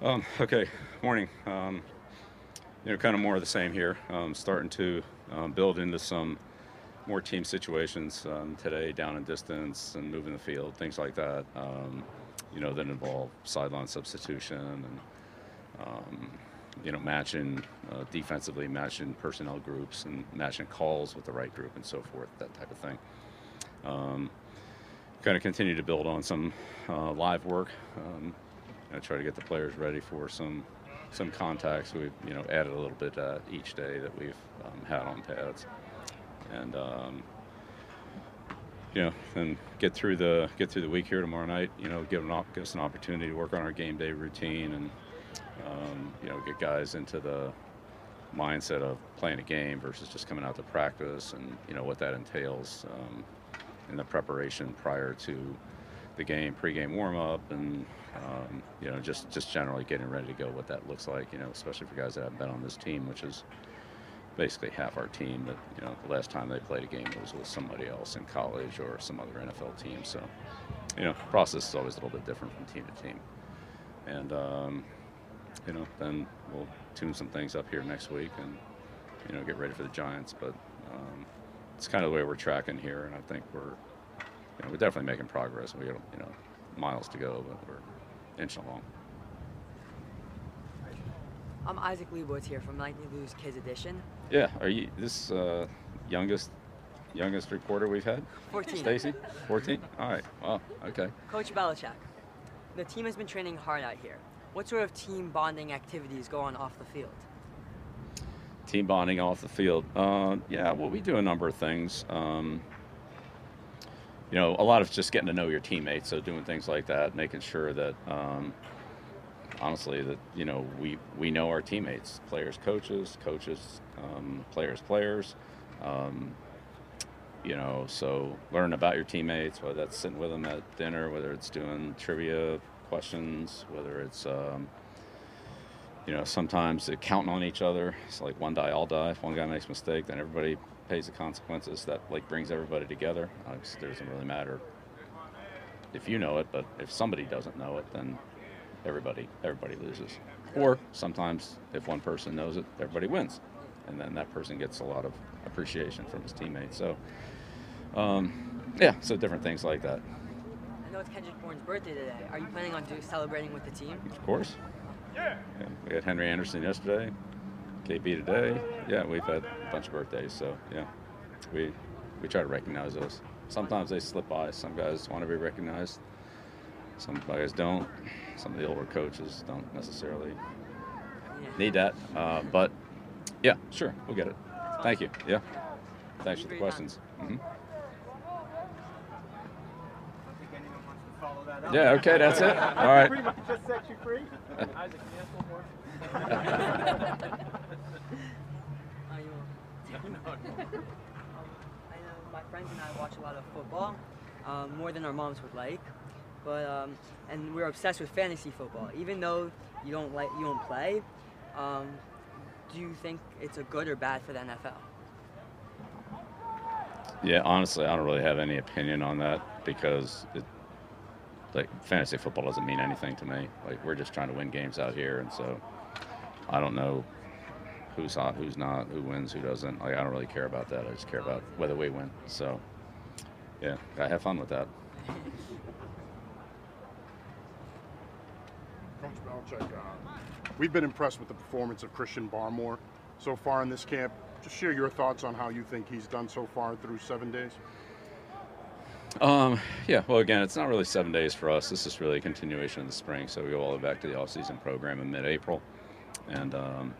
Um, okay, morning. Um, you know, kind of more of the same here. Um, starting to um, build into some more team situations um, today, down in distance and moving the field, things like that. Um, you know, that involve sideline substitution and um, you know matching uh, defensively, matching personnel groups and matching calls with the right group and so forth, that type of thing. Kind of continue to build on some uh, live work. Um, I try to get the players ready for some some contacts. We've you know added a little bit uh, each day that we've um, had on pads, and um, you know, and get through the get through the week here tomorrow night. You know, give, an, give us an opportunity to work on our game day routine, and um, you know, get guys into the mindset of playing a game versus just coming out to practice, and you know what that entails um, in the preparation prior to the game, pregame warm up, and um, you know just just generally getting ready to go. What that looks like, you know, especially for guys that haven't been on this team, which is basically half our team. That you know the last time they played a game was with somebody else in college or some other NFL team. So you know, process is always a little bit different from team to team, and um, you know then we'll tune some things up here next week and you know get ready for the Giants, but. Um, it's kind of the way we're tracking here, and I think we're you know, we're definitely making progress. We got you know miles to go, but we're inching along. I'm Isaac Leibowitz here from Nightly News Kids Edition. Yeah, are you this uh, youngest youngest reporter we've had? 14. Stacy, 14. All right. Well, okay. Coach Belichick, the team has been training hard out here. What sort of team bonding activities go on off the field? Team bonding off the field. Uh, yeah, well, we do a number of things. Um, you know, a lot of just getting to know your teammates. So doing things like that, making sure that, um, honestly, that you know we we know our teammates, players, coaches, coaches, um, players, players. Um, you know, so learn about your teammates, whether that's sitting with them at dinner, whether it's doing trivia questions, whether it's um, you know, sometimes counting on each other. It's like one die, all die. If one guy makes a mistake, then everybody pays the consequences. That like brings everybody together. it doesn't really matter if you know it, but if somebody doesn't know it, then everybody everybody loses. Or sometimes if one person knows it, everybody wins, and then that person gets a lot of appreciation from his teammates. So, um, yeah, so different things like that. I know it's Kendrick Bourne's birthday today. Are you planning on do, celebrating with the team? Of course. Yeah. We had Henry Anderson yesterday, KB today. Yeah, we've had a bunch of birthdays, so yeah, we we try to recognize those. Sometimes they slip by. Some guys want to be recognized. Some guys don't. Some of the older coaches don't necessarily need that. Uh, but yeah, sure, we'll get it. Thank you. Yeah. Thanks for the questions. Mm-hmm. Yeah, okay, that's it. All right. Pretty much just set you free. Isaac, can you ask one more? I know my friends and I watch a lot of football, um, more than our moms would like. But um, and we're obsessed with fantasy football. Even though you don't like you don't play, um, do you think it's a good or bad for the NFL? Yeah, honestly, I don't really have any opinion on that because it, like fantasy football doesn't mean anything to me. Like we're just trying to win games out here, and so I don't know who's hot, who's not, who wins, who doesn't. Like I don't really care about that. I just care about whether we win. So yeah, I have fun with that. Coach Belichick, uh, we've been impressed with the performance of Christian Barmore so far in this camp. Just share your thoughts on how you think he's done so far through seven days. Um, yeah, well, again, it's not really seven days for us. This is really a continuation of the spring, so we go all the way back to the off-season program in mid-April, and um,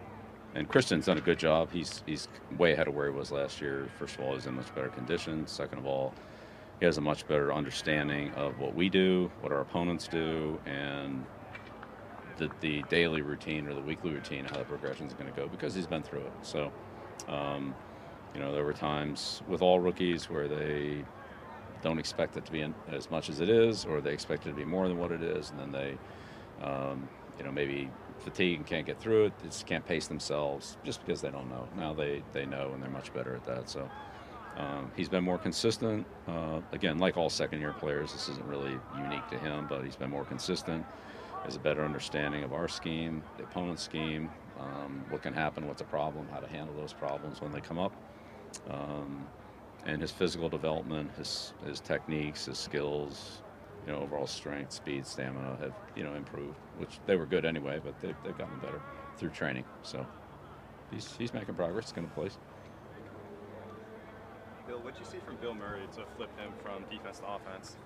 and Christian's done a good job. He's he's way ahead of where he was last year. First of all, he's in much better condition. Second of all, he has a much better understanding of what we do, what our opponents do, and the the daily routine or the weekly routine, how the progression is going to go because he's been through it. So. Um, you know, there were times with all rookies where they don't expect it to be as much as it is, or they expect it to be more than what it is, and then they, um, you know, maybe fatigue and can't get through it. They just can't pace themselves just because they don't know. Now they they know, and they're much better at that. So. Um, he's been more consistent. Uh, again, like all second-year players, this isn't really unique to him, but he's been more consistent. is a better understanding of our scheme, the opponent's scheme, um, what can happen, what's a problem, how to handle those problems when they come up. And his physical development, his his techniques, his skills, you know, overall strength, speed, stamina have you know improved, which they were good anyway, but they've, they've gotten better through training. So he's he's making progress. It's going to place. Bill, what you see from Bill Murray to flip him from defense to offense?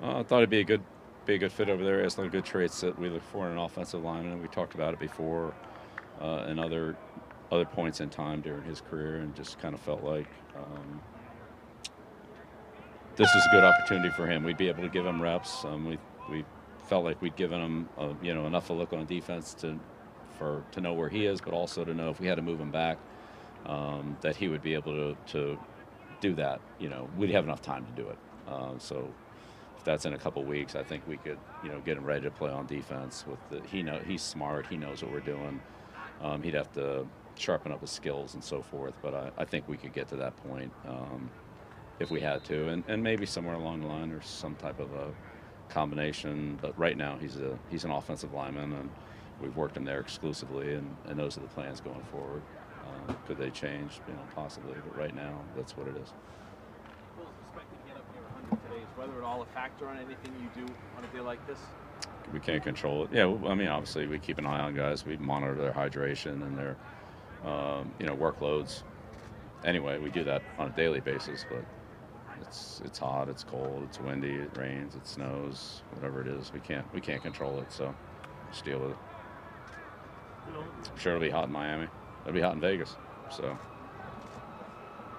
Uh, I thought it'd be a good be a good fit over there. He has some good traits that we look for in an offensive lineman. We talked about it before, uh, and other other points in time during his career, and just kind of felt like. Um, this is a good opportunity for him. We'd be able to give him reps. Um, we we felt like we'd given him uh, you know enough of a look on defense to for to know where he is, but also to know if we had to move him back, um, that he would be able to to do that. You know, we'd have enough time to do it. Uh, so if that's in a couple weeks, I think we could you know get him ready to play on defense. With the, he know he's smart. He knows what we're doing. Um, he'd have to sharpen up his skills and so forth. But I, I think we could get to that point um, if we had to, and, and maybe somewhere along the line there's some type of a combination. But right now he's a he's an offensive lineman, and we've worked him there exclusively, and, and those are the plans going forward. Uh, could they change? You know, possibly, but right now that's what it is. Well, expected to get up near 100 today. Is weather at all a factor on anything you do on a day like this? we can't control it. Yeah, I mean, obviously we keep an eye on guys. We monitor their hydration and their, um, you know, workloads. Anyway, we do that on a daily basis. But it's it's hot, it's cold, it's windy, it rains, it snows, whatever it is. We can't we can't control it. So just deal with it. I'm sure it'll be hot in Miami. It'll be hot in Vegas. So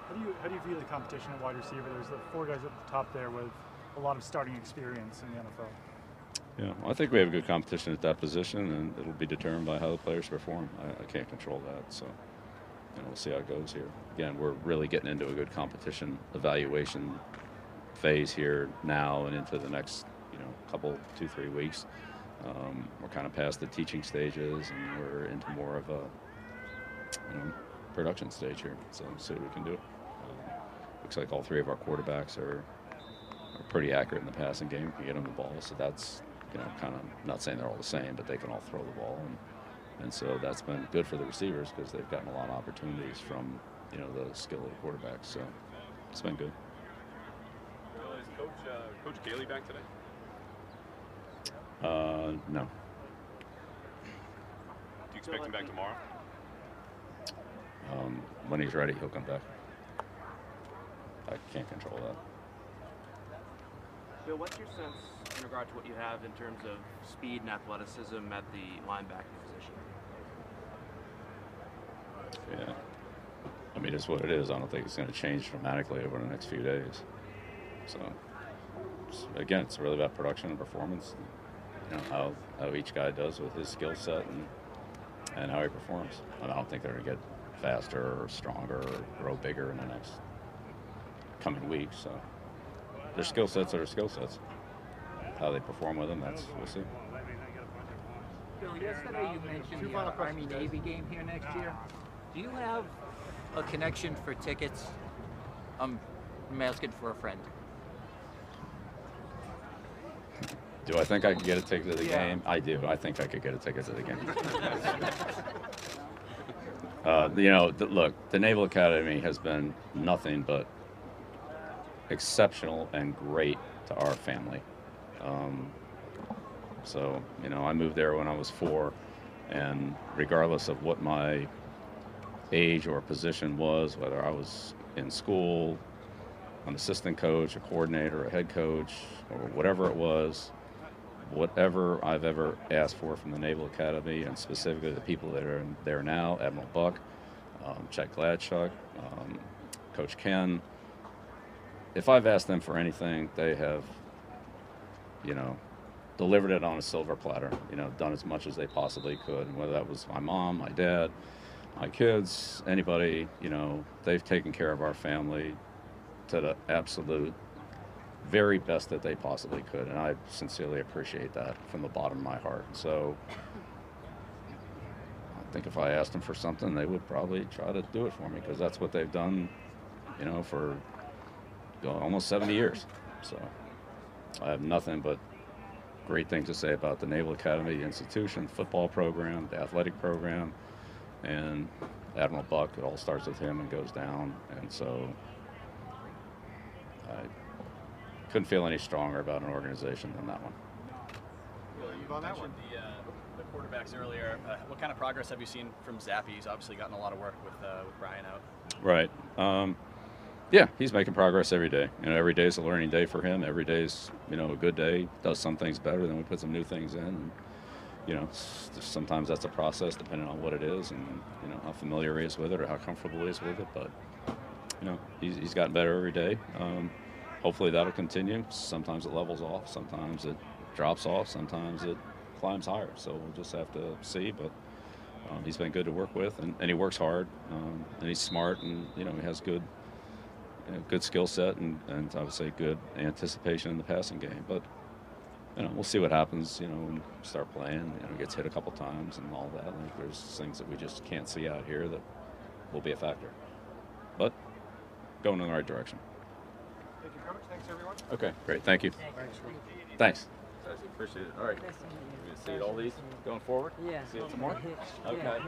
How do you how do you view the competition at wide receiver? There's the four guys at the top there with a lot of starting experience in the NFL. Yeah, I think we have a good competition at that position, and it'll be determined by how the players perform. I, I can't control that. So. you know, we'll see how it goes here. Again, we're really getting into a good competition evaluation phase here now and into the next, you know, couple, two, three weeks. Um, we're kind of past the teaching stages and we're into more of a, you know, production stage here. So we'll see what we can do. Um, looks like all three of our quarterbacks are, are pretty accurate in the passing game. Can get them the ball, so that's, you know, kind of not saying they're all the same, but they can all throw the ball and and so that's been good for the receivers because they've gotten a lot of opportunities from you know the skill of the quarterbacks. So it's been good. Bill, is Coach uh, Coach Gailey back today? Uh, no, Do you expect him back tomorrow? um, when he's ready, he'll come back. I can't control that. Bill, what's your sense in regard to what you have in terms of speed and athleticism at the linebacker position? Yeah, I mean it's what it is. I don't think it's going to change dramatically over the next few days. So again, it's really about production and performance. You know how how each guy does with his skill set and and how he performs. And I don't think they're going to get faster or stronger or grow bigger in the next coming weeks. So their skill sets are their skill sets. How they perform with them, that's we'll see. Bill, yesterday you mentioned the uh, Army Navy game here next year. Do you have a connection for tickets? I'm, I'm asking for a friend. Do I think I could get a ticket to the Yeah. game? I do. I think I could get a ticket to the game. uh, you know, th- look, the Naval Academy has been nothing but exceptional and great to our family. Um, so, you know, I moved there when I was four, and regardless of what my age or position was, whether I was in school, an assistant coach, a coordinator, a head coach, or whatever it was, whatever I've ever asked for from the Naval Academy, and specifically the people that are there now, Admiral Buck, um, Chet Gladchuk, um, Coach Ken. If I've asked them for anything, they have, you know, delivered it on a silver platter. You know, done as much as they possibly could, and whether that was my mom, my dad, my kids, anybody, you know, they've taken care of our family to the absolute very best that they possibly could, and I sincerely appreciate that from the bottom of my heart. So I think if I asked them for something, they would probably try to do it for me because that's what they've done, you know, for almost 70 years. So I have nothing but great things to say about the Naval Academy, the institution, the football program, the athletic program, and Admiral Buck. It all starts with him and goes down, and so I couldn't feel any stronger about an organization than that one. Well, you mentioned the, uh, the quarterbacks earlier. Uh, what kind of progress have you seen from Zappe? He's obviously gotten a lot of work with uh, with Brian out. Right. Um, yeah, he's making progress every day. You know, every day is a learning day for him. Every day is, you know, a good day. Does some things better, then we put some new things in. And, you know, sometimes that's a process depending on what it is and, you know, how familiar he is with it or how comfortable he is with it. But, you know, he's, he's gotten better every day. Um, hopefully that'll continue. Sometimes it levels off. Sometimes it drops off. Sometimes it climbs higher. So we'll just have to see. But um, he's been good to work with, and, and he works hard, um, and he's smart, and you know he has good, you know, good skill set, and, and I would say good anticipation in the passing game. But you know we'll see what happens. You know when we start playing, you know he gets hit a couple times and all that. I think there's things that we just can't see out here that will be a factor. But going in the right direction. Thank you, Coach. Thanks, everyone. Okay, great. Thank you. Thanks. Thanks. Appreciate it. All right. Nice to meet you. See all these going forward? Yeah. See it some more? Yeah. Okay.